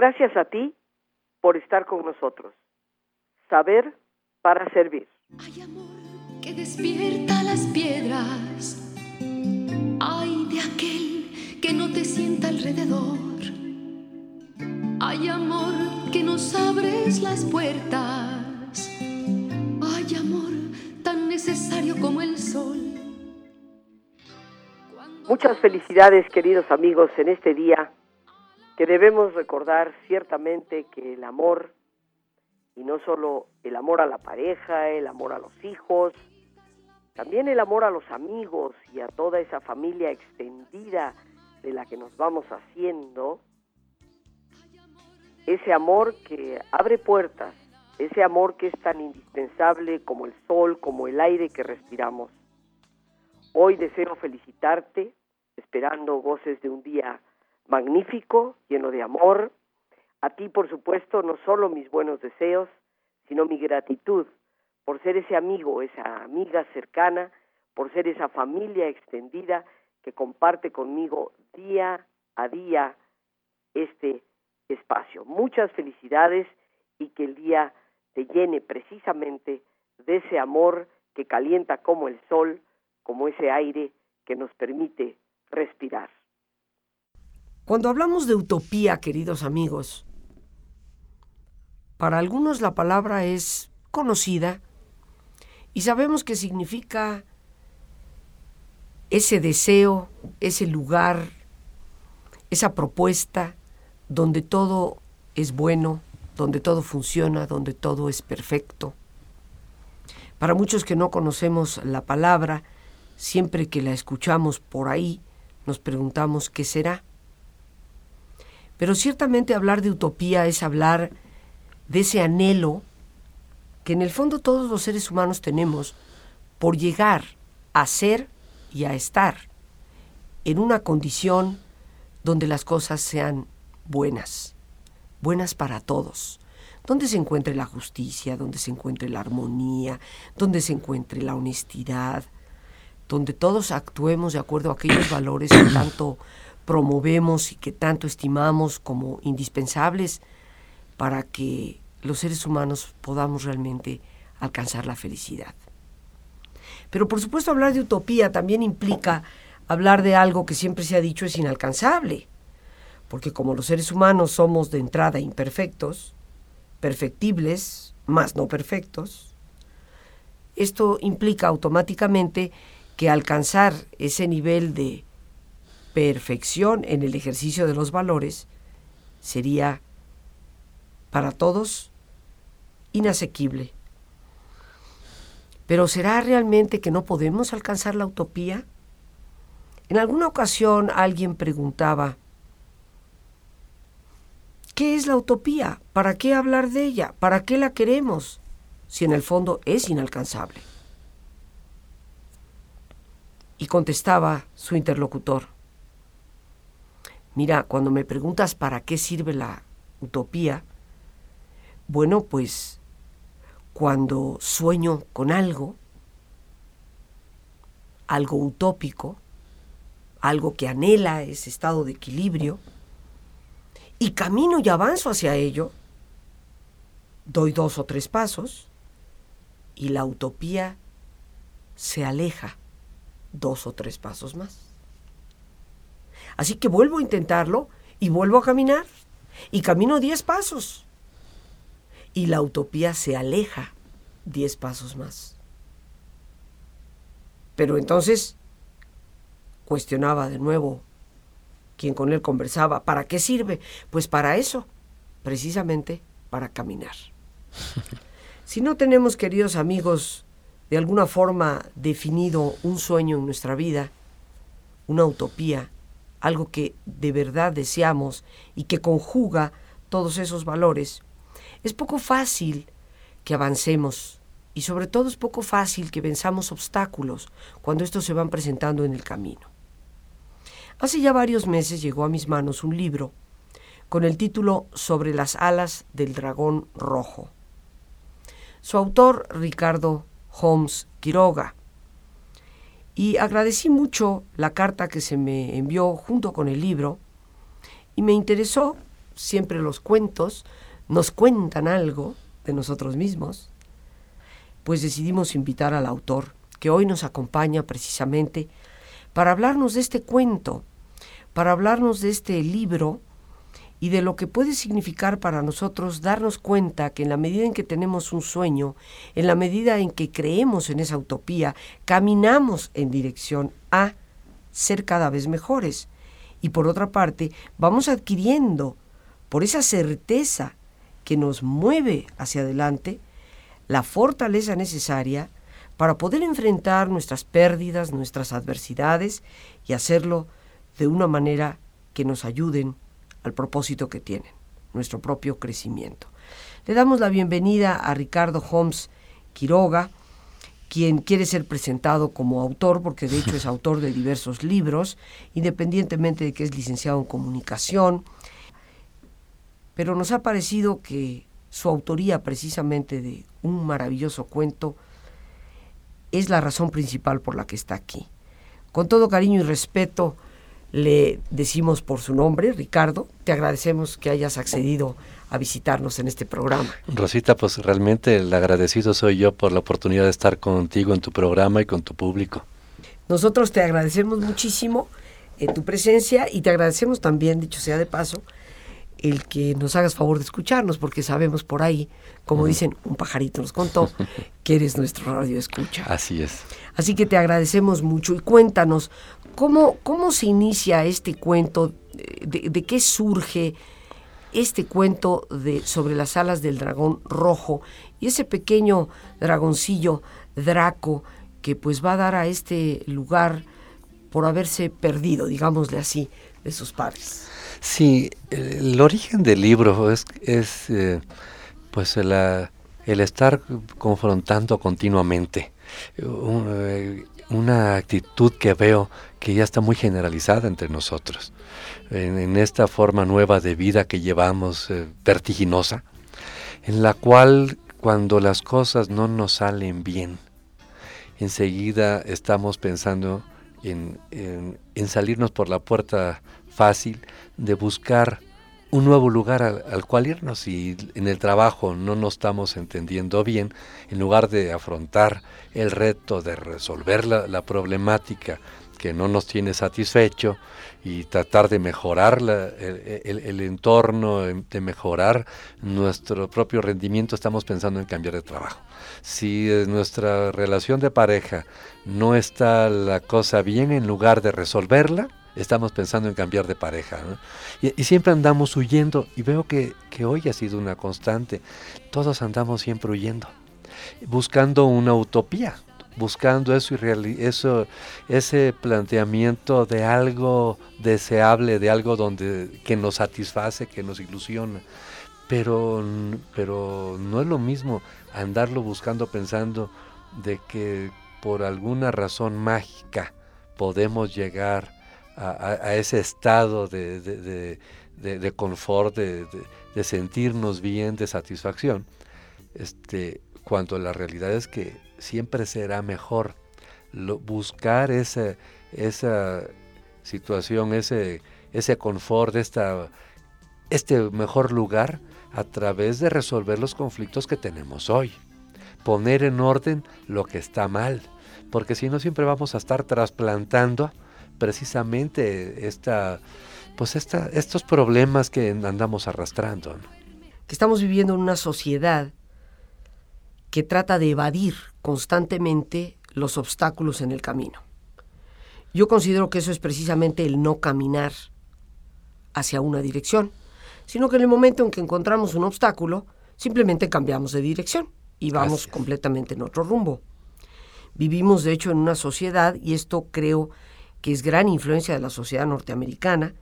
Gracias a ti por estar con nosotros. Saber para servir. Hay amor que despierta las piedras. Hay de aquel que no te sienta alrededor. Hay amor que nos abres las puertas. Hay amor tan necesario como el sol. Muchas felicidades queridos amigos en este día que debemos recordar ciertamente que el amor, y no solo el amor a la pareja, el amor a los hijos, también el amor a los amigos y a toda esa familia extendida de la que nos vamos haciendo, ese amor que abre puertas, ese amor que es tan indispensable como el sol, como el aire que respiramos. Hoy deseo felicitarte, esperando goces de un día magnífico, lleno de amor. A ti, por supuesto, no solo mis buenos deseos, sino mi gratitud por ser ese amigo, esa amiga cercana, por ser esa familia extendida que comparte conmigo día a día este espacio. Muchas felicidades y que el día te llene precisamente de ese amor que calienta como el sol, como ese aire que nos permite respirar. Cuando hablamos de utopía, queridos amigos, para algunos la palabra es conocida y sabemos que significa ese deseo, ese lugar, esa propuesta donde todo es bueno, donde todo funciona, donde todo es perfecto. Para muchos que no conocemos la palabra, siempre que la escuchamos por ahí, nos preguntamos qué será. Pero ciertamente hablar de utopía es hablar de ese anhelo que en el fondo todos los seres humanos tenemos por llegar a ser y a estar en una condición donde las cosas sean buenas, buenas para todos, donde se encuentre la justicia, donde se encuentre la armonía, donde se encuentre la honestidad, donde todos actuemos de acuerdo a aquellos valores que tanto promovemos y que tanto estimamos como indispensables para que los seres humanos podamos realmente alcanzar la felicidad. Pero por supuesto hablar de utopía también implica hablar de algo que siempre se ha dicho es inalcanzable, porque como los seres humanos somos de entrada imperfectos, perfectibles, más no perfectos, esto implica automáticamente que alcanzar ese nivel de perfección en el ejercicio de los valores sería para todos inasequible. Pero ¿será realmente que no podemos alcanzar la utopía? En alguna ocasión alguien preguntaba, ¿qué es la utopía? ¿Para qué hablar de ella? ¿Para qué la queremos? Si en el fondo es inalcanzable. Y contestaba su interlocutor, Mira, cuando me preguntas para qué sirve la utopía, bueno, pues cuando sueño con algo, algo utópico, algo que anhela ese estado de equilibrio, y camino y avanzo hacia ello, doy dos o tres pasos, y la utopía se aleja dos o tres pasos más. Así que vuelvo a intentarlo y vuelvo a caminar. Y camino diez pasos. Y la utopía se aleja diez pasos más. Pero entonces cuestionaba de nuevo quien con él conversaba, ¿para qué sirve? Pues para eso, precisamente para caminar. si no tenemos, queridos amigos, de alguna forma definido un sueño en nuestra vida, una utopía, algo que de verdad deseamos y que conjuga todos esos valores, es poco fácil que avancemos y sobre todo es poco fácil que venzamos obstáculos cuando estos se van presentando en el camino. Hace ya varios meses llegó a mis manos un libro con el título Sobre las alas del dragón rojo. Su autor, Ricardo Holmes Quiroga, y agradecí mucho la carta que se me envió junto con el libro. Y me interesó siempre los cuentos nos cuentan algo de nosotros mismos, pues decidimos invitar al autor, que hoy nos acompaña precisamente para hablarnos de este cuento, para hablarnos de este libro y de lo que puede significar para nosotros darnos cuenta que en la medida en que tenemos un sueño, en la medida en que creemos en esa utopía, caminamos en dirección a ser cada vez mejores. Y por otra parte, vamos adquiriendo, por esa certeza que nos mueve hacia adelante, la fortaleza necesaria para poder enfrentar nuestras pérdidas, nuestras adversidades y hacerlo de una manera que nos ayuden al propósito que tienen, nuestro propio crecimiento. Le damos la bienvenida a Ricardo Holmes Quiroga, quien quiere ser presentado como autor, porque de hecho es autor de diversos libros, independientemente de que es licenciado en comunicación, pero nos ha parecido que su autoría precisamente de un maravilloso cuento es la razón principal por la que está aquí. Con todo cariño y respeto, le decimos por su nombre, Ricardo. Te agradecemos que hayas accedido a visitarnos en este programa. Rosita, pues realmente el agradecido soy yo por la oportunidad de estar contigo en tu programa y con tu público. Nosotros te agradecemos muchísimo en tu presencia y te agradecemos también, dicho sea de paso, el que nos hagas favor de escucharnos, porque sabemos por ahí, como dicen, un pajarito nos contó, que eres nuestro radio escucha. Así es. Así que te agradecemos mucho y cuéntanos, ¿cómo, cómo se inicia este cuento? De, qué surge este cuento de, sobre las alas del dragón rojo y ese pequeño dragoncillo Draco que pues va a dar a este lugar por haberse perdido, digámosle así, de sus padres? Sí, el origen del libro es, es eh, pues el, estar confrontando continuamente eh, una actitud que veo que ya está muy generalizada entre nosotros, en, esta forma nueva de vida que llevamos eh, vertiginosa, en la cual cuando las cosas no nos salen bien, enseguida estamos pensando en, en salirnos por la puerta fácil de buscar un nuevo lugar al, cual irnos. Y en el trabajo no nos estamos entendiendo bien, en lugar de afrontar el reto de resolver la, problemática que no nos tiene satisfecho y tratar de mejorar el, entorno, de mejorar nuestro propio rendimiento, estamos pensando en cambiar de trabajo. Si en nuestra relación de pareja no está la cosa bien, en lugar de resolverla, estamos pensando en cambiar de pareja. Y, siempre andamos huyendo y veo que, hoy ha sido una constante. Todos andamos siempre huyendo, buscando una utopía, buscando eso y eso, ese planteamiento de algo deseable, de algo donde, que nos satisface, que nos ilusiona. Pero, pero no es lo mismo andarlo buscando pensando de que por alguna razón mágica podemos llegar a, ese estado de, de, confort, de, sentirnos bien, de satisfacción, este, cuando la realidad es que siempre será mejor buscar esa, esa situación, ese, ese confort, esta, este mejor lugar a través de resolver los conflictos que tenemos hoy. Poner en orden lo que está mal, porque si no siempre vamos a estar trasplantando precisamente esta, pues esta, estos problemas que andamos arrastrando. Que estamos viviendo en una sociedad que trata de evadir constantemente los obstáculos en el camino. Yo considero que eso es precisamente el no caminar hacia una dirección, sino que en el momento en que encontramos un obstáculo, simplemente cambiamos de dirección y vamos completamente en otro rumbo. Vivimos, de hecho, en una sociedad, y esto creo que es gran influencia de la sociedad norteamericana,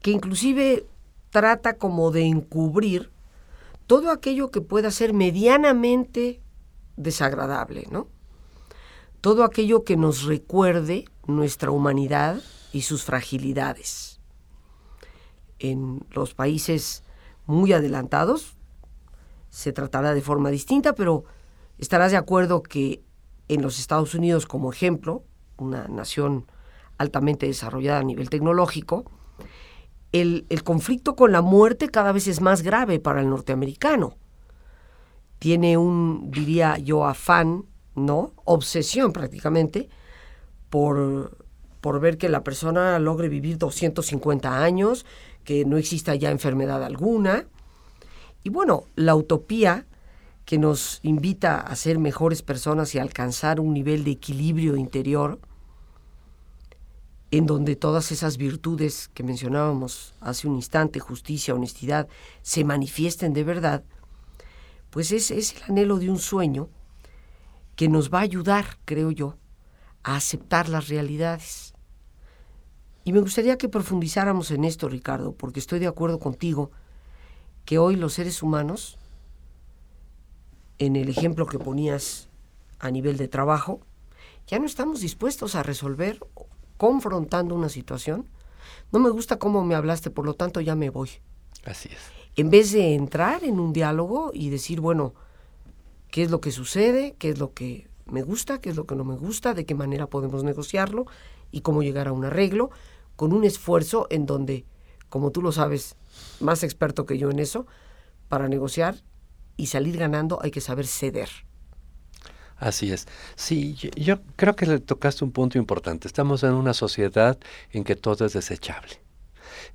que inclusive trata como de encubrir todo aquello que pueda ser medianamente desagradable, ¿no? Todo aquello que nos recuerde nuestra humanidad y sus fragilidades. En los países muy adelantados se tratará de forma distinta, pero estarás de acuerdo que en los Estados Unidos, como ejemplo, una nación altamente desarrollada a nivel tecnológico, el, el conflicto con la muerte cada vez es más grave para el norteamericano. Tiene un, diría yo, afán, ¿no? Obsesión prácticamente por, por ver que la persona logre vivir 250 años, que no exista ya enfermedad alguna. Y bueno, la utopía que nos invita a ser mejores personas y alcanzar un nivel de equilibrio interior, en donde todas esas virtudes que mencionábamos hace un instante, justicia, honestidad, se manifiesten de verdad, pues es, es el anhelo de un sueño que nos va a ayudar, creo yo, a aceptar las realidades. Y me gustaría que profundizáramos en esto, Ricardo, porque estoy de acuerdo contigo que hoy los seres humanos, en el ejemplo que ponías a nivel de trabajo, ya no estamos dispuestos a resolver confrontando una situación. No me gusta cómo me hablaste, por lo tanto ya me voy. Así es. En vez de entrar en un diálogo y decir, bueno, ¿qué es lo que sucede? ¿Qué es lo que me gusta? ¿Qué es lo que no me gusta? ¿De qué manera podemos negociarlo? ¿Y cómo llegar a un arreglo? Con un esfuerzo en donde, como tú lo sabes, más experto que yo en eso, para negociar y salir ganando hay que saber ceder. Así es. Sí, yo, yo, creo que le tocaste un punto importante. Estamos en una sociedad en que todo es desechable.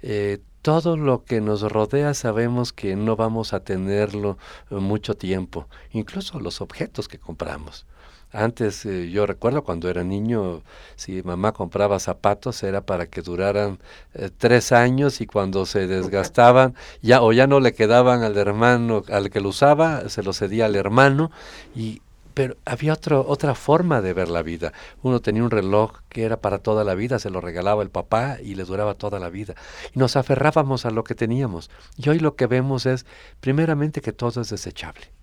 Eh, todo lo que nos rodea sabemos que no vamos a tenerlo mucho tiempo, incluso los objetos que compramos. Antes, eh, yo recuerdo cuando era niño, si mamá compraba zapatos era para que duraran eh, tres años y cuando se desgastaban, ya o ya no le quedaban al hermano, al que lo usaba, se lo cedía al hermano y pero había otro, otra forma de ver la vida. Uno tenía un reloj que era para toda la vida, se lo regalaba el papá y le duraba toda la vida. Y nos aferrábamos a lo que teníamos. Y hoy lo que vemos es, primeramente, que todo es desechable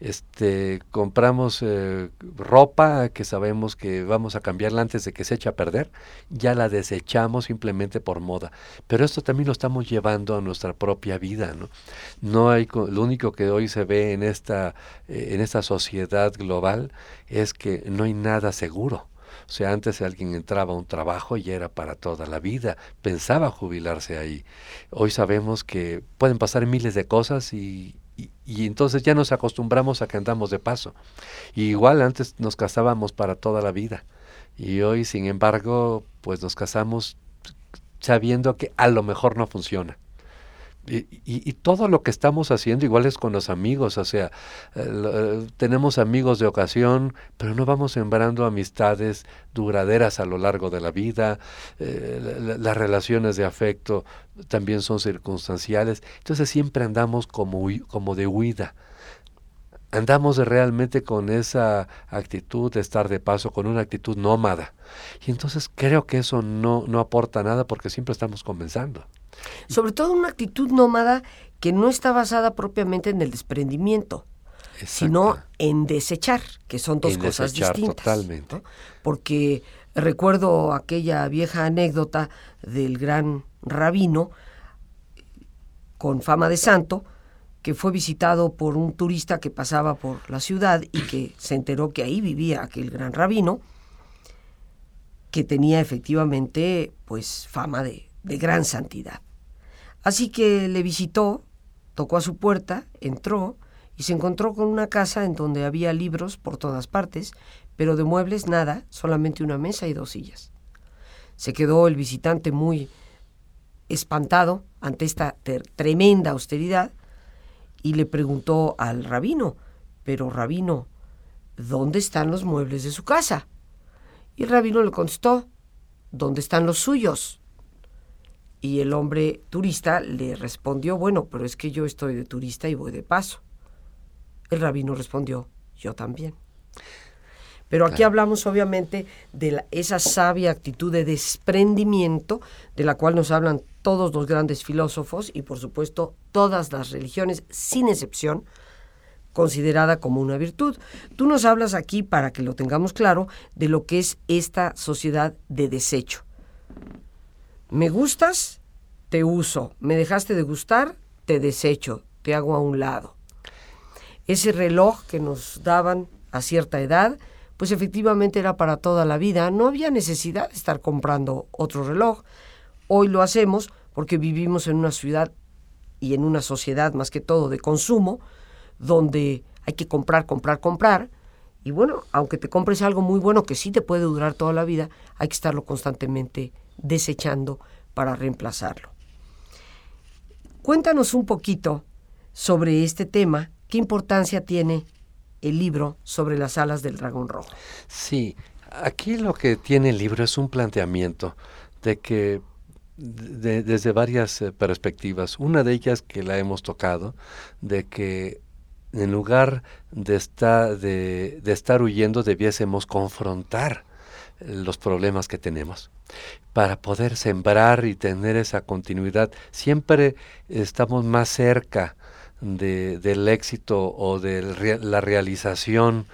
este, compramos eh, ropa que sabemos que vamos a cambiarla antes de que se eche a perder, ya la desechamos simplemente por moda. Pero esto también lo estamos llevando a nuestra propia vida, ¿no? No hay, lo único que hoy se ve en esta, eh, en esta sociedad global es que no hay nada seguro. O sea, antes alguien entraba a un trabajo y era para toda la vida, pensaba jubilarse ahí. Hoy sabemos que pueden pasar miles de cosas y, y, entonces ya nos acostumbramos a que andamos de paso. igual antes nos casábamos para toda la vida. Y hoy, sin embargo, pues nos casamos sabiendo que a lo mejor no funciona. Y, todo lo que estamos haciendo igual es con los amigos, o sea, eh, eh, tenemos amigos de ocasión, pero no vamos sembrando amistades duraderas a lo largo de la vida, eh, las relaciones de afecto también son circunstanciales, entonces siempre andamos como, de huida, andamos realmente con esa actitud de estar de paso, con una actitud nómada, y entonces creo que eso no aporta nada porque siempre estamos comenzando. Sobre todo una actitud nómada que no está basada propiamente en el desprendimiento, sino en desechar, que son dos cosas distintas. Totalmente. Porque recuerdo aquella vieja anécdota del gran rabino con fama de santo, que fue visitado por un turista que pasaba por la ciudad y que se enteró que ahí vivía aquel gran rabino, que tenía efectivamente pues fama de, de gran santidad. Así que le visitó, tocó a su puerta, entró y se encontró con una casa en donde había libros por todas partes, pero de muebles nada, solamente una mesa y dos sillas. Se quedó el visitante muy espantado ante esta tremenda austeridad y le preguntó al rabino, pero rabino, ¿dónde están los muebles de su casa? Y el rabino le contestó, ¿dónde están los suyos? Y el hombre turista le respondió, bueno, pero es que yo estoy de turista y voy de paso. El rabino respondió, yo también. Pero aquí hablamos obviamente de esa sabia actitud de desprendimiento de la cual nos hablan todos los grandes filósofos y por supuesto todas las religiones, sin excepción, considerada como una virtud. Tú nos hablas aquí, para que lo tengamos claro, de lo que es esta sociedad de desecho. Me gustas, te uso. Me dejaste de gustar, te desecho, te hago a un lado. Ese reloj que nos daban a cierta edad, pues efectivamente era para toda la vida. No había necesidad de estar comprando otro reloj. Hoy lo hacemos porque vivimos en una ciudad y en una sociedad más que todo de consumo, donde hay que comprar, comprar, comprar. Y bueno, aunque te compres algo muy bueno que sí te puede durar toda la vida, hay que estarlo constantemente desechando para reemplazarlo. Cuéntanos un poquito sobre este tema, qué importancia tiene el libro sobre las alas del dragón rojo. Sí, aquí lo que tiene el libro es un planteamiento de que desde varias eh, perspectivas. Una de ellas que la hemos tocado, de que en lugar de estar, huyendo debiésemos confrontar eh, los problemas que tenemos para poder sembrar y tener esa continuidad. Siempre estamos más cerca del éxito o de la realización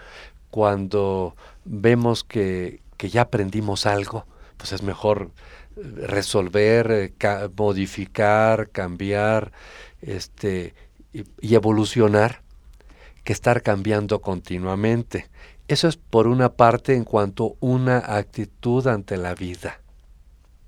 cuando vemos que, ya aprendimos algo, pues es mejor resolver, eh, modificar, cambiar este, y, evolucionar que estar cambiando continuamente. Eso es por una parte en cuanto a una actitud ante la vida.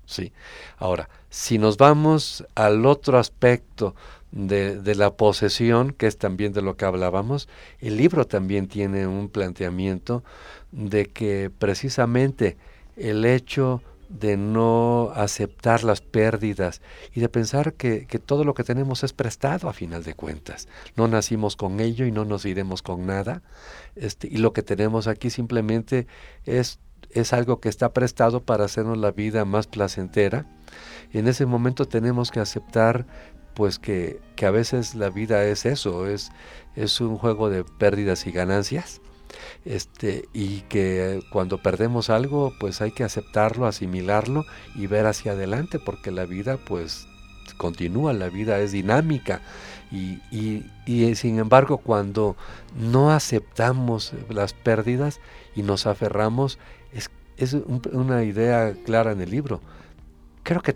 Sí. Ahora, si nos vamos al otro aspecto de, de, la posesión, que es también de lo que hablábamos, el libro también tiene un planteamiento de que precisamente el hecho de no aceptar las pérdidas y de pensar que, todo lo que tenemos es prestado a final de cuentas. No nacimos con ello y no nos iremos con nada. Este, y lo que tenemos aquí simplemente es, es algo que está prestado para hacernos la vida más placentera. Y en ese momento tenemos que aceptar pues que, que a veces la vida es eso, es, es un juego de pérdidas y ganancias este, y que cuando perdemos algo, pues hay que aceptarlo, asimilarlo y ver hacia adelante, porque la vida pues continúa, la vida es dinámica. Y, y, sin embargo, cuando no aceptamos las pérdidas y nos aferramos, es, es una idea clara en el libro Creo que,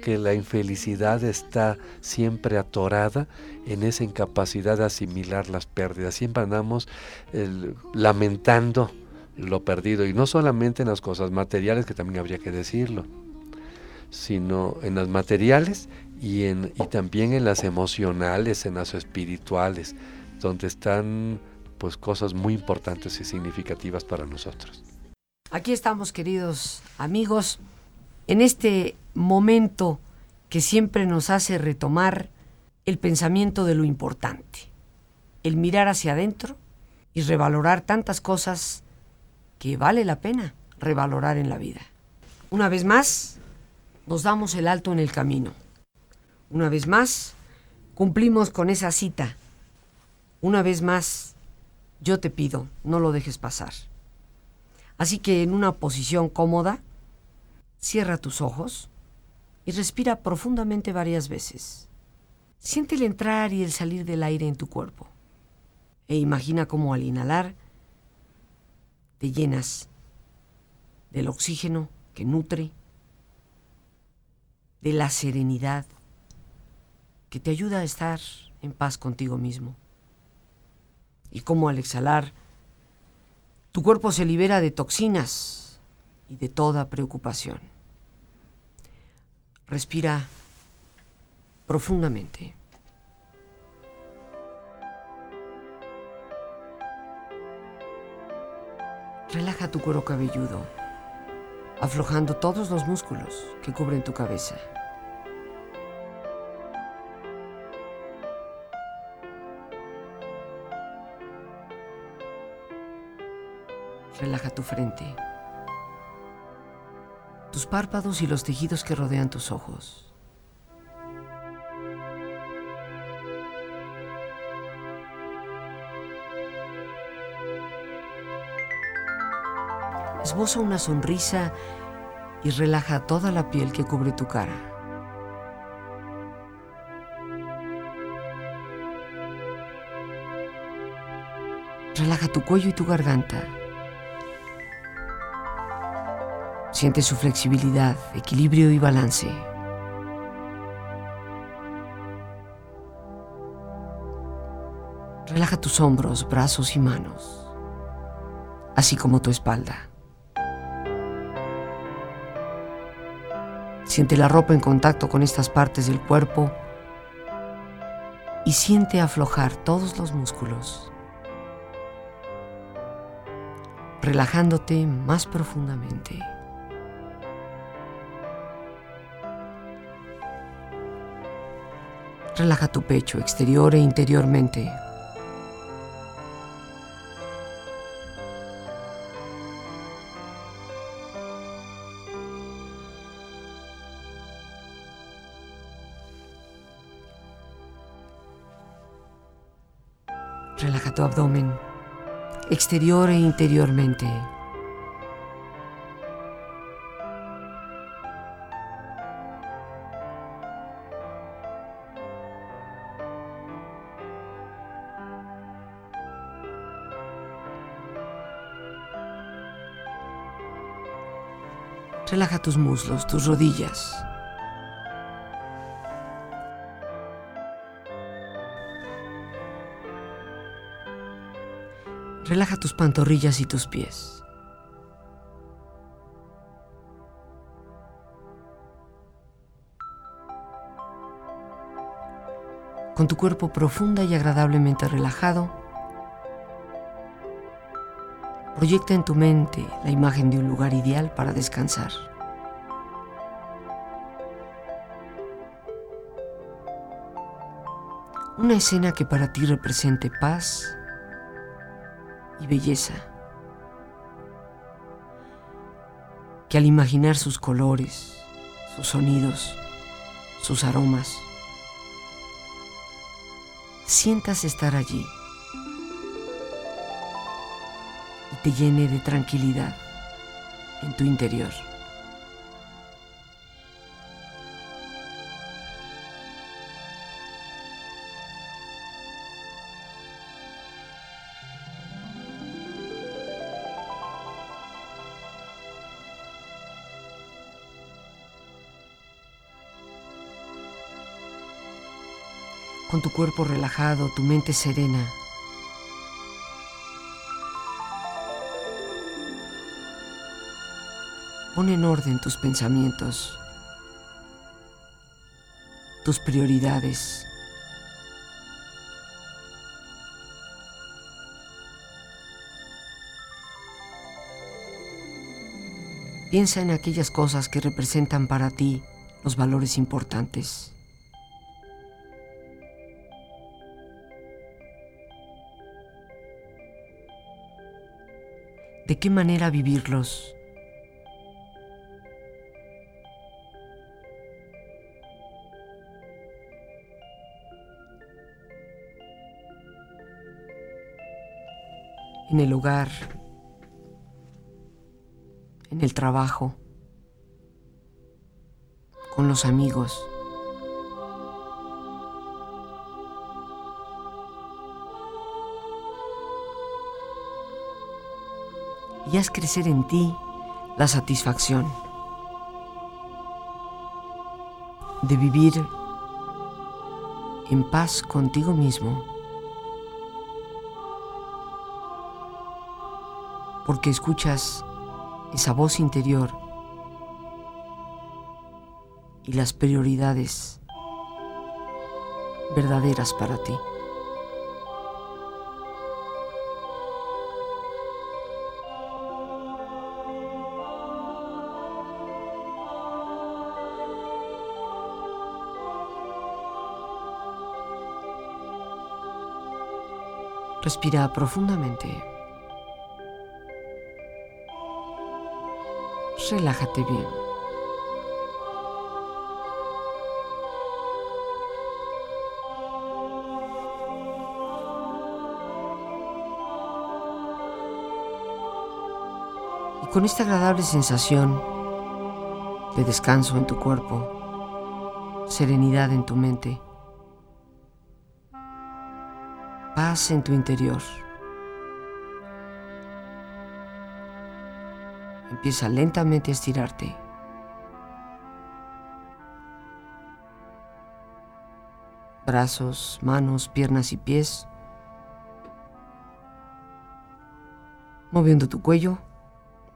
que la infelicidad está siempre atorada en esa incapacidad de asimilar las pérdidas. Siempre andamos lamentando lo perdido y no solamente en las cosas materiales, que también habría que decirlo, sino en las materiales y, en, y también en las emocionales, en las espirituales, donde están pues cosas muy importantes y significativas para nosotros. Aquí estamos, queridos amigos, en este momento que siempre nos hace retomar el pensamiento de lo importante, el mirar hacia adentro y revalorar tantas cosas que vale la pena revalorar en la vida. Una vez más, nos damos el alto en el camino. Una vez más, cumplimos con esa cita. Una vez más, yo te pido, no lo dejes pasar. Así que en una posición cómoda, cierra tus ojos y respira profundamente varias veces. Siente el entrar y el salir del aire en tu cuerpo. E imagina cómo al inhalar te llenas del oxígeno que nutre, de la serenidad que te ayuda a estar en paz contigo mismo. Y cómo al exhalar tu cuerpo se libera de toxinas y de toda preocupación. Respira profundamente. Relaja tu cuero cabelludo, aflojando todos los músculos que cubren tu cabeza. Relaja tu frente tus párpados y los tejidos que rodean tus ojos. Esboza una sonrisa y relaja toda la piel que cubre tu cara. Relaja tu cuello y tu garganta. Siente su flexibilidad, equilibrio y balance. Relaja tus hombros, brazos y manos, así como tu espalda. Siente la ropa en contacto con estas partes del cuerpo y siente aflojar todos los músculos, relajándote más profundamente. Relaja tu pecho exterior e interiormente. Relaja tu abdomen, exterior e interiormente. Relaja tus muslos, tus rodillas. Relaja tus pantorrillas y tus pies. Con tu cuerpo profunda y agradablemente relajado, proyecta en tu mente la imagen de un lugar ideal para descansar. Una escena que para ti represente paz y belleza, que al imaginar sus colores, sus sonidos, sus aromas, sientas estar allí te llene de tranquilidad en tu interior. con tu cuerpo relajado, tu mente serena. Pon en orden tus pensamientos, tus prioridades. Piensa en aquellas cosas que representan para ti los valores importantes. de qué manera vivirlos. En el hogar, en el trabajo, con los amigos. y haz crecer en ti la satisfacción de vivir en paz contigo mismo. Porque escuchas esa voz interior y las prioridades verdaderas para ti. Respira profundamente. Relájate bien. Y con esta agradable sensación de descanso en tu cuerpo, serenidad en tu mente, paz en tu interior. Empieza lentamente a estirarte. Brazos, manos, piernas y pies. Moviendo tu cuello,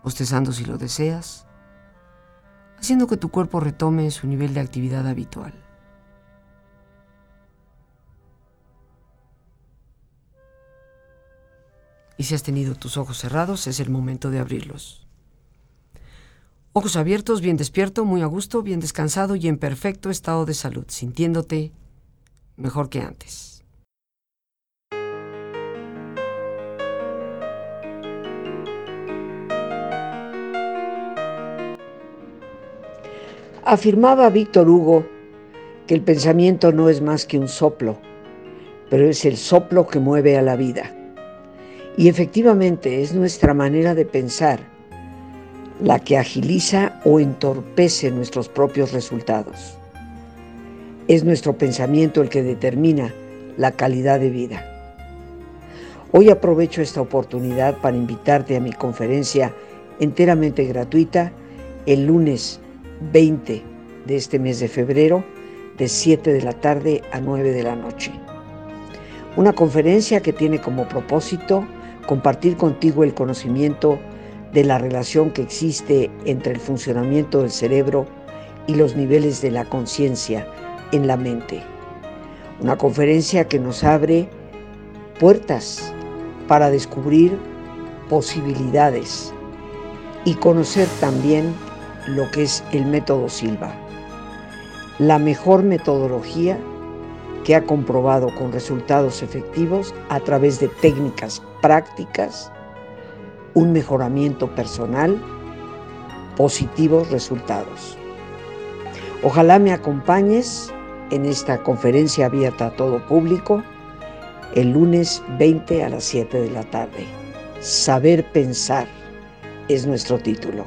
bostezando si lo deseas. haciendo que tu cuerpo retome su nivel de actividad habitual. Y si has tenido tus ojos cerrados, es el momento de abrirlos. Ojos abiertos, bien despierto, muy a gusto, bien descansado y en perfecto estado de salud, sintiéndote mejor que antes. Afirmaba Víctor Hugo que el pensamiento no es más que un soplo, pero es el soplo que mueve a la vida. Y efectivamente es nuestra manera de pensar la que agiliza o entorpece nuestros propios resultados. Es nuestro pensamiento el que determina la calidad de vida. Hoy aprovecho esta oportunidad para invitarte a mi conferencia enteramente gratuita el lunes 20 de este mes de febrero, de 7 de la tarde a 9 de la noche. Una conferencia que tiene como propósito compartir contigo el conocimiento de la relación que existe entre el funcionamiento del cerebro y los niveles de la conciencia en la mente. Una conferencia que nos abre puertas para descubrir posibilidades y conocer también lo que es el método Silva, la mejor metodología que ha comprobado con resultados efectivos a través de técnicas prácticas un mejoramiento personal, positivos resultados. Ojalá me acompañes en esta conferencia abierta a todo público el lunes 20 a las 7 de la tarde. Saber pensar es nuestro título.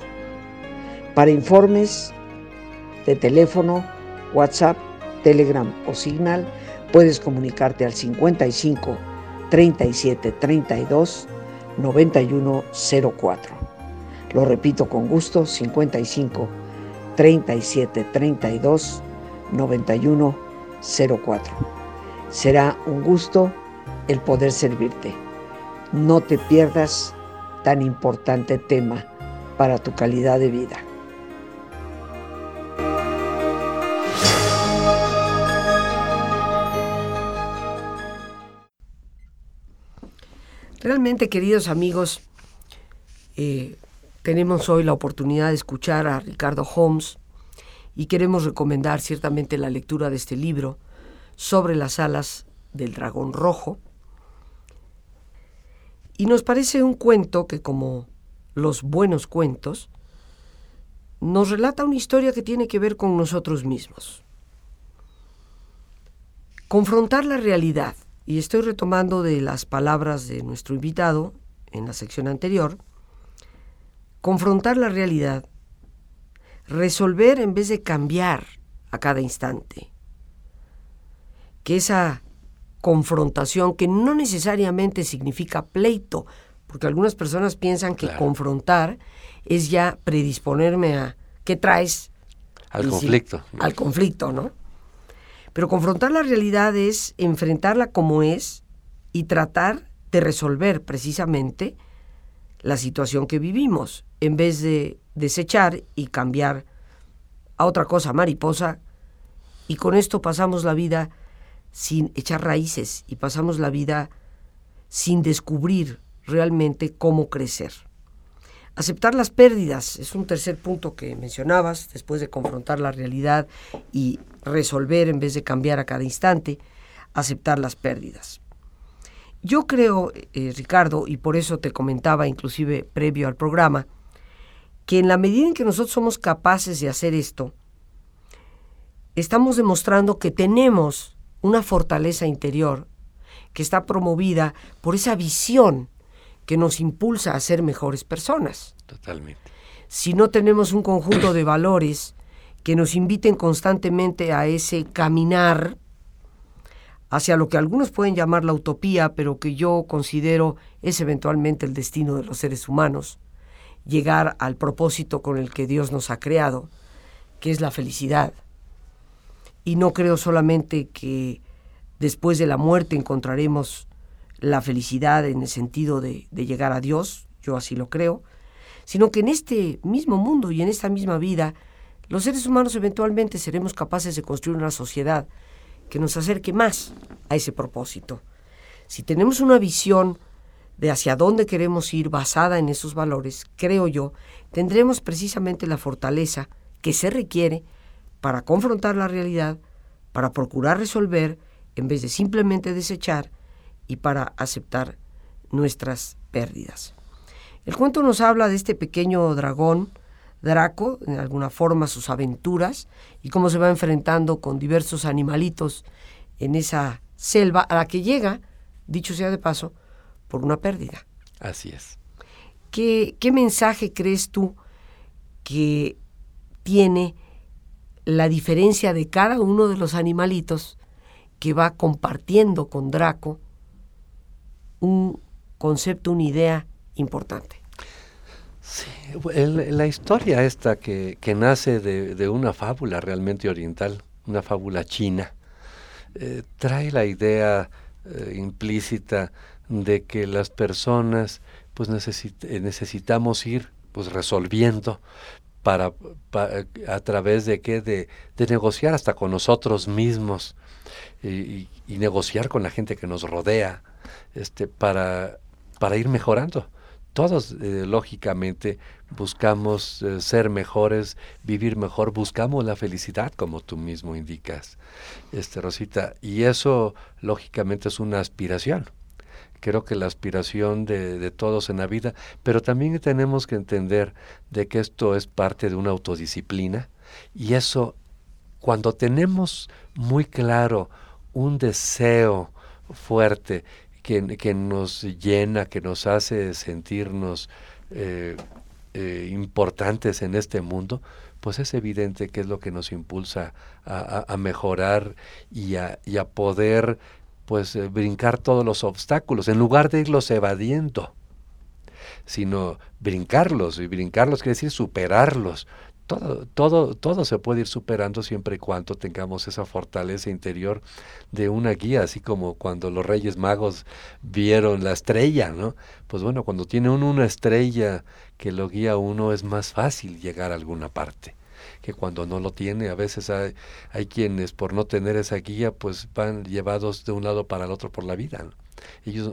Para informes de teléfono, WhatsApp, Telegram o Signal, puedes comunicarte al 55 37 32 91 04. Lo repito con gusto, 55 37 32 91 04. Será un gusto el poder servirte. No te pierdas tan importante tema para tu calidad de vida. Realmente, queridos amigos, eh, tenemos hoy la oportunidad de escuchar a Ricardo Holmes y queremos recomendar ciertamente la lectura de este libro sobre las alas del dragón rojo. Y nos parece un cuento que, como los buenos cuentos, nos relata una historia que tiene que ver con nosotros mismos. Confrontar la realidad y estoy retomando de las palabras de nuestro invitado en la sección anterior, confrontar la realidad, resolver en vez de cambiar a cada instante. Que esa confrontación, que no necesariamente significa pleito, porque algunas personas piensan que confrontar es ya predisponerme a qué traes al conflicto. al conflicto, ¿no? Pero confrontar la realidad es enfrentarla como es y tratar de resolver precisamente la situación que vivimos, en vez de desechar y cambiar a otra cosa mariposa. Y con esto pasamos la vida sin echar raíces y pasamos la vida sin descubrir realmente cómo crecer. Aceptar las pérdidas es un tercer punto que mencionabas, después de confrontar la realidad y resolver en vez de cambiar a cada instante, aceptar las pérdidas. Yo creo, eh, Ricardo, y por eso te comentaba inclusive previo al programa, que en la medida en que nosotros somos capaces de hacer esto, estamos demostrando que tenemos una fortaleza interior que está promovida por esa visión que nos impulsa a ser mejores personas. Totalmente. Si no tenemos un conjunto de valores que nos inviten constantemente a ese caminar hacia lo que algunos pueden llamar la utopía, pero que yo considero es eventualmente el destino de los seres humanos, llegar al propósito con el que Dios nos ha creado, que es la felicidad. Y no creo solamente que después de la muerte encontraremos la felicidad en el sentido de, llegar a Dios, yo así lo creo, sino que en este mismo mundo y en esta misma vida, los seres humanos eventualmente seremos capaces de construir una sociedad que nos acerque más a ese propósito. Si tenemos una visión de hacia dónde queremos ir basada en esos valores, creo yo, tendremos precisamente la fortaleza que se requiere para confrontar la realidad, para procurar resolver en vez de simplemente desechar y para aceptar nuestras pérdidas. El cuento nos habla de este pequeño dragón, Draco, en alguna forma sus aventuras y cómo se va enfrentando con diversos animalitos en esa selva a la que llega, dicho sea de paso, por una pérdida. Así es. ¿Qué, qué mensaje crees tú que tiene la diferencia de cada uno de los animalitos que va compartiendo con Draco un concepto, una idea importante. Sí, la historia esta que, nace de, una fábula realmente oriental, una fábula china, eh, trae la idea eh, implícita de que las personas pues eh, necesitamos ir pues resolviendo para, a través de qué de, negociar hasta con nosotros mismos y, negociar con la gente que nos rodea este para para ir mejorando todos eh, lógicamente buscamos eh, ser mejores, vivir mejor, buscamos la felicidad como tú mismo indicas, este Rosita, y eso lógicamente es una aspiración. Creo que la aspiración de, de todos en la vida, pero también tenemos que entender de que esto es parte de una autodisciplina y eso cuando tenemos muy claro un deseo fuerte que, nos llena, que nos hace sentirnos eh, eh, importantes en este mundo, pues es evidente que es lo que nos impulsa a, mejorar y a, y a, poder pues eh, brincar todos los obstáculos, en lugar de irlos evadiendo, sino brincarlos, y brincarlos quiere decir superarlos, todo, todo, todo se puede ir superando siempre y cuando tengamos esa fortaleza interior de una guía, así como cuando los Reyes Magos vieron la estrella, ¿no? Pues bueno, cuando tiene uno una estrella que lo guía a uno es más fácil llegar a alguna parte que cuando no lo tiene. A veces hay, hay quienes por no tener esa guía pues van llevados de un lado para el otro por la vida. ¿no? Ellos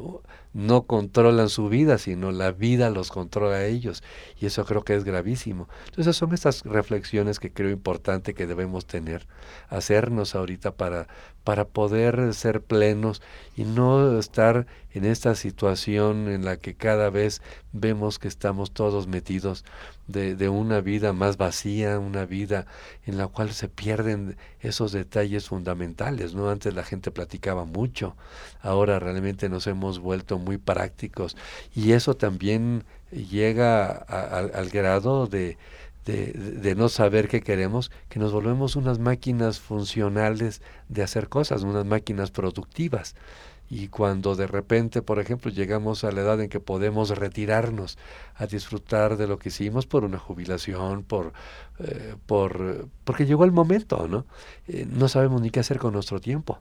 no controlan su vida, sino la vida los controla a ellos. Y eso creo que es gravísimo. Entonces son estas reflexiones que creo importante que debemos tener, hacernos ahorita para, para poder ser plenos y no estar en esta situación en la que cada vez vemos que estamos todos metidos de, de una vida más vacía, una vida en la cual se pierden esos detalles fundamentales. ¿no? Antes la gente platicaba mucho, ahora realmente nos hemos vuelto muy prácticos y eso también llega al grado de, de, no saber qué queremos, que nos volvemos unas máquinas funcionales de hacer cosas, unas máquinas productivas. Y cuando de repente, por ejemplo, llegamos a la edad en que podemos retirarnos a disfrutar de lo que hicimos por una jubilación, por, eh, por porque llegó el momento, ¿no? Eh, no sabemos ni qué hacer con nuestro tiempo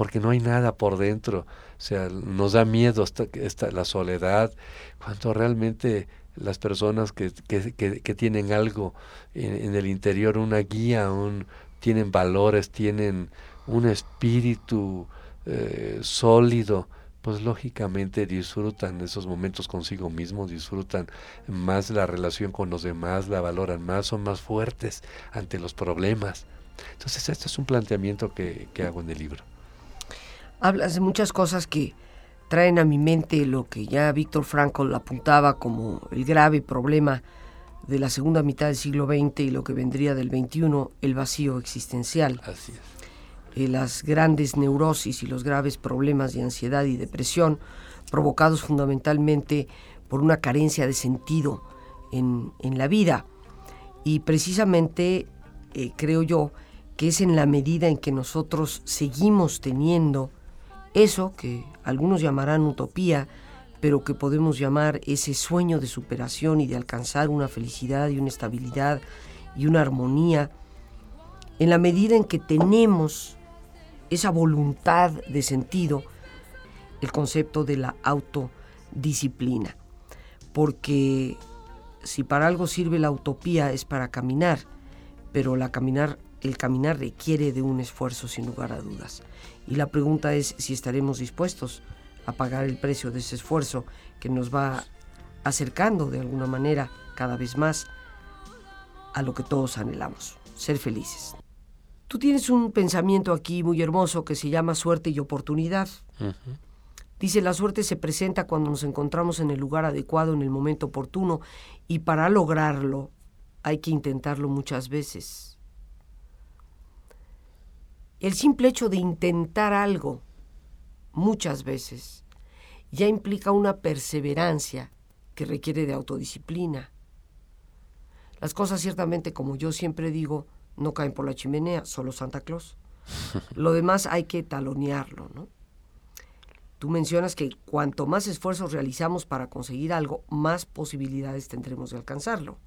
porque no hay nada por dentro. O sea, nos da miedo esta, la soledad, cuando realmente las personas que, que, tienen algo en, el interior, una guía, un, tienen valores, tienen un espíritu eh, sólido, pues lógicamente disfrutan esos momentos consigo mismos, disfrutan más la relación con los demás, la valoran más, son más fuertes ante los problemas. Entonces este es un planteamiento que hago en el libro hablas de muchas cosas que traen a mi mente lo que ya Víctor Frankl apuntaba como el grave problema de la segunda mitad del siglo XX y lo que vendría del XXI, el vacío existencial. Así es. Eh, las grandes neurosis y los graves problemas de ansiedad y depresión provocados fundamentalmente por una carencia de sentido en, la vida. Y precisamente eh, creo yo que es en la medida en que nosotros seguimos teniendo eso que algunos llamarán utopía, pero que podemos llamar ese sueño de superación y de alcanzar una felicidad y una estabilidad y una armonía, en la medida en que tenemos esa voluntad de sentido, el concepto de la autodisciplina. Porque si para algo sirve la utopía es para caminar, pero la caminar, el caminar requiere de un esfuerzo sin lugar a dudas. Y la pregunta es si estaremos dispuestos a pagar el precio de ese esfuerzo que nos va acercando de alguna manera cada vez más a lo que todos anhelamos, ser felices. Tú tienes un pensamiento aquí muy hermoso que se llama suerte y oportunidad. Dice, la suerte se presenta cuando nos encontramos en el lugar adecuado, en el momento oportuno, y para lograrlo hay que intentarlo muchas veces. El simple hecho de intentar algo muchas veces ya implica una perseverancia que requiere de autodisciplina. Las cosas ciertamente, como yo siempre digo, no caen por la chimenea, solo Santa Claus. Lo demás hay que talonearlo, ¿no? Tú mencionas que cuanto más esfuerzos realizamos para conseguir algo, más posibilidades tendremos de alcanzarlo.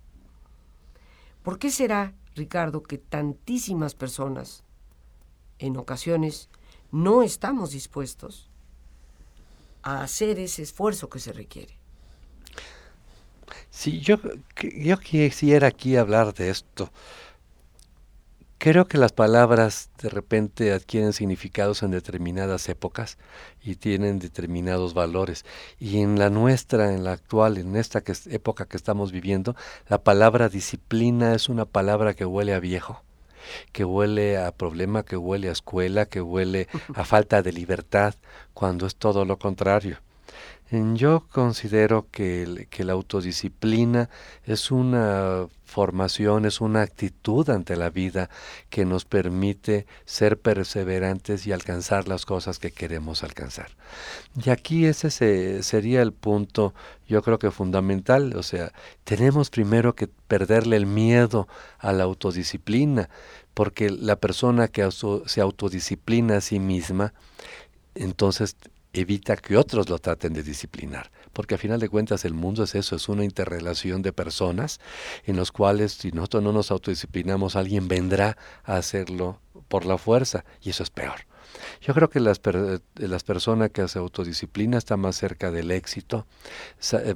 ¿Por qué será, Ricardo, que tantísimas personas, en ocasiones, no estamos dispuestos a hacer ese esfuerzo que se requiere? Sí, yo, yo quisiera aquí hablar de esto. Creo que las palabras de repente adquieren significados en determinadas épocas y tienen determinados valores. Y en la nuestra, en la actual, en esta época que estamos viviendo, la palabra disciplina es una palabra que huele a viejo, que huele a problema, que huele a escuela, que huele a falta de libertad, cuando es todo lo contrario. Yo considero que, que, la autodisciplina es una formación, es una actitud ante la vida que nos permite ser perseverantes y alcanzar las cosas que queremos alcanzar. Y aquí ese sería el punto, yo creo que fundamental, o sea, tenemos primero que perderle el miedo a la autodisciplina, porque la persona que se autodisciplina a sí misma, entonces evita que otros lo traten de disciplinar, porque a final de cuentas el mundo es eso, es una interrelación de personas en los cuales si nosotros no nos autodisciplinamos, alguien vendrá a hacerlo por la fuerza y eso es peor. Yo creo que las, las personas que se autodisciplina están más cerca del éxito,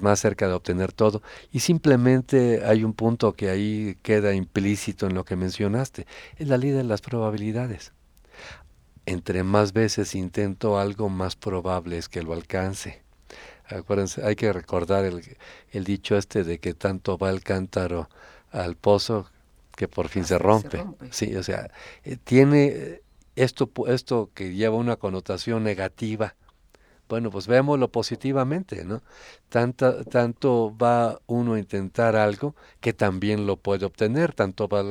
más cerca de obtener todo. Y simplemente hay un punto que ahí queda implícito en lo que mencionaste, es la ley de las probabilidades entre más veces intento algo, más probable es que lo alcance. Acuérdense, hay que recordar el, el dicho este de que tanto va el cántaro al pozo que por fin se rompe. Sí, o sea, eh, tiene esto, esto que lleva una connotación negativa bueno, pues veámoslo positivamente, ¿no? Tanto, tanto va uno a intentar algo que también lo puede obtener, tanto va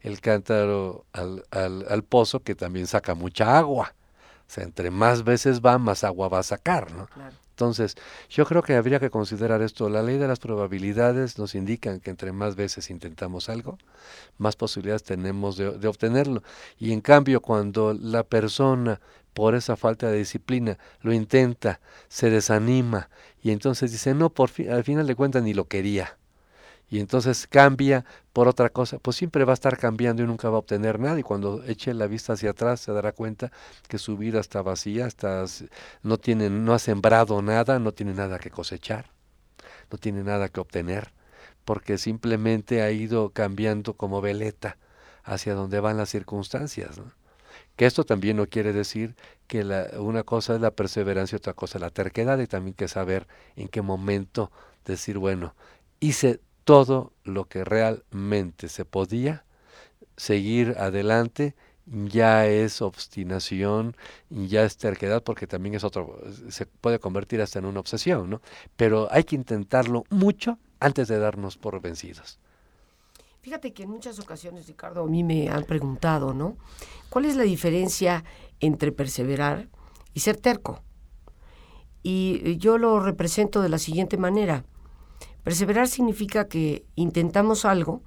el, cántaro al, al, al, pozo que también saca mucha agua. O sea, entre más veces va, más agua va a sacar, ¿no? Entonces, yo creo que habría que considerar esto. La ley de las probabilidades nos indican que entre más veces intentamos algo, más posibilidades tenemos de, de obtenerlo. Y en cambio, cuando la persona por esa falta de disciplina, lo intenta, se desanima y entonces dice, no, por fin, al final de cuentas ni lo quería. Y entonces cambia por otra cosa, pues siempre va a estar cambiando y nunca va a obtener nada. Y cuando eche la vista hacia atrás se dará cuenta que su vida está vacía, está, no, tiene, no ha sembrado nada, no tiene nada que cosechar, no tiene nada que obtener, porque simplemente ha ido cambiando como veleta hacia donde van las circunstancias. Que esto también no quiere decir que la, una cosa es la perseverancia otra cosa es la terquedad y también que saber en qué momento decir, bueno, hice todo lo que realmente se podía, seguir adelante ya es obstinación, ya es terquedad, porque también es otro, se puede convertir hasta en una obsesión, ¿no? Pero hay que intentarlo mucho antes de darnos por vencidos. Fíjate que en muchas ocasiones, Ricardo, a mí me han preguntado, ¿no? ¿Cuál es la diferencia entre perseverar y ser terco? Y yo lo represento de la siguiente manera. Perseverar significa que intentamos algo,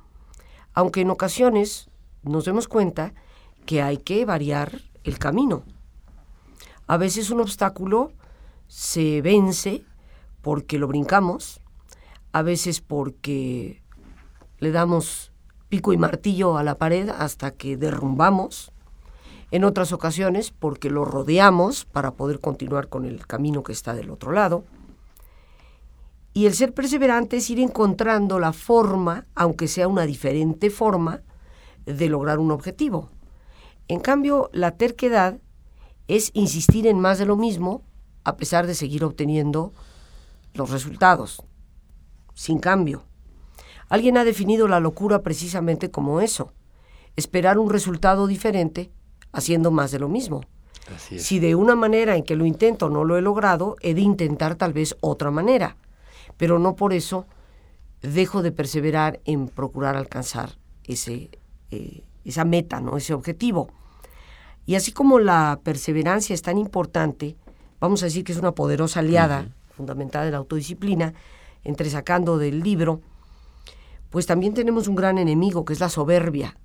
aunque en ocasiones nos demos cuenta que hay que variar el camino. A veces un obstáculo se vence porque lo brincamos, a veces porque le damos pico y martillo a la pared hasta que derrumbamos, en otras ocasiones porque lo rodeamos para poder continuar con el camino que está del otro lado. Y el ser perseverante es ir encontrando la forma, aunque sea una diferente forma, de lograr un objetivo. En cambio, la terquedad es insistir en más de lo mismo a pesar de seguir obteniendo los resultados, sin cambio. Alguien ha definido la locura precisamente como eso, esperar un resultado diferente haciendo más de lo mismo. Si de una manera en que lo intento no lo he logrado, he de intentar tal vez otra manera, pero no por eso dejo de perseverar en procurar alcanzar ese, eh, esa meta, ¿no? ese objetivo. Y así como la perseverancia es tan importante, vamos a decir que es una poderosa aliada fundamental de la autodisciplina, entre sacando del libro, pues también tenemos un gran enemigo que es la soberbia.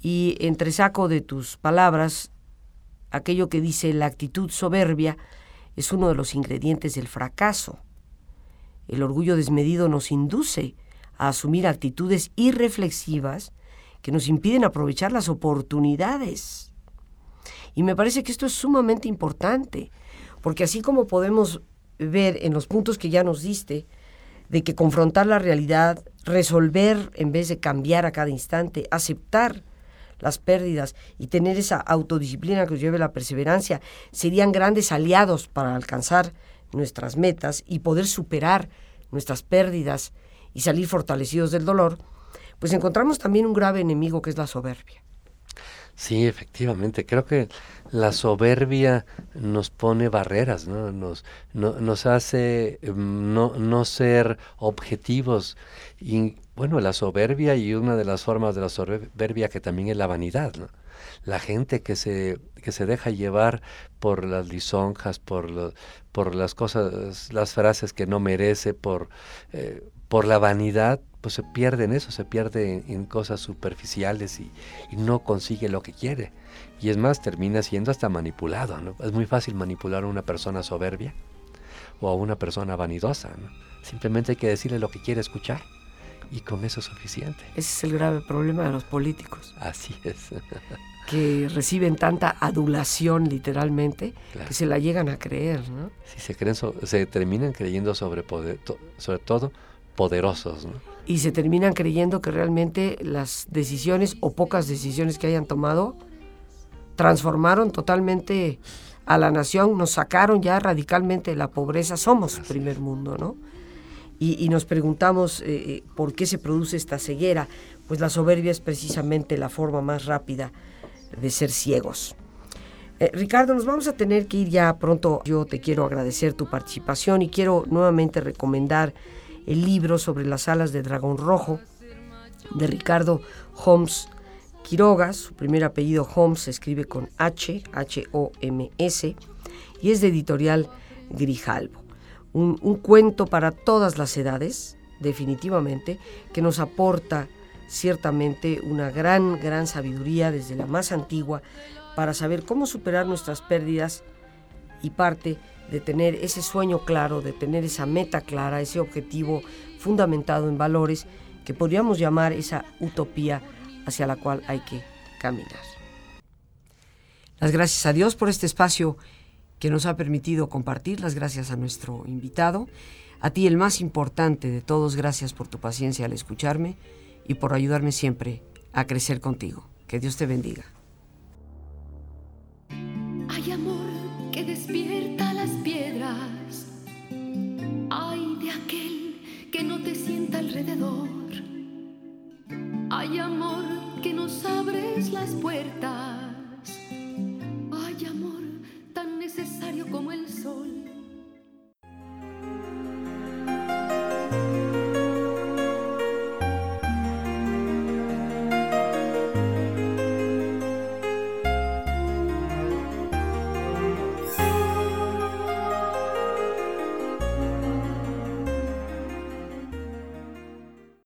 Y entre saco de tus palabras aquello que dice la actitud soberbia es uno de los ingredientes del fracaso. El orgullo desmedido nos induce a asumir actitudes irreflexivas que nos impiden aprovechar las oportunidades. Y me parece que esto es sumamente importante, porque así como podemos ver en los puntos que ya nos diste, de que confrontar la realidad, resolver en vez de cambiar a cada instante, aceptar las pérdidas y tener esa autodisciplina que nos lleve la perseverancia, serían grandes aliados para alcanzar nuestras metas y poder superar nuestras pérdidas y salir fortalecidos del dolor, pues encontramos también un grave enemigo que es la soberbia. Sí, efectivamente. Creo que la soberbia nos pone barreras, ¿no? Nos, nos hace em, no, no ser objetivos. Y bueno, la soberbia y una de las formas de la soberbia que también es la vanidad, ¿no? La gente que se, que se deja llevar por las lisonjas, por, por las cosas, las frases que no merece, por, eh, por la vanidad, pues se pierde en eso, se pierde en, cosas superficiales y, no consigue lo que quiere. Y es más, termina siendo hasta manipulado. ¿no? Es muy fácil manipular a una persona soberbia o a una persona vanidosa. Simplemente hay que decirle lo que quiere escuchar y con eso es suficiente. Ese es el grave problema de los políticos. Así es. que reciben tanta adulación literalmente que se la llegan a creer, ¿no? Sí, se creen se terminan creyendo sobre poder, sobre todo poderosos, ¿no? y se terminan creyendo que realmente las decisiones o pocas decisiones que hayan tomado transformaron totalmente a la nación, nos sacaron ya radicalmente de la pobreza, somos primer mundo, ¿no? Y, nos preguntamos eh, eh, por qué se produce esta ceguera, pues la soberbia es precisamente la forma más rápida de ser ciegos. Eh, Ricardo, nos vamos a tener que ir ya pronto. Yo te quiero agradecer tu participación y quiero nuevamente recomendar el libro sobre las alas de dragón rojo de Ricardo Holmes Quiroga. Su primer apellido Holmes se escribe con H, H-O-M-S, y es de editorial Grijalvo. Un, un cuento para todas las edades, definitivamente, que nos aporta ciertamente una gran, gran sabiduría desde la más antigua para saber cómo superar nuestras pérdidas y parte de tener ese sueño claro, de tener esa meta clara, ese objetivo fundamentado en valores que podríamos llamar esa utopía hacia la cual hay que caminar. Las gracias a Dios por este espacio que nos ha permitido compartir, las gracias a nuestro invitado, a ti el más importante de todos, gracias por tu paciencia al escucharme y por ayudarme siempre a crecer contigo. Que Dios te bendiga. Hay amor que despierta las piedras. Ay de aquel que no te sienta alrededor. Hay amor que nos abres las puertas. Hay amor tan necesario como el sol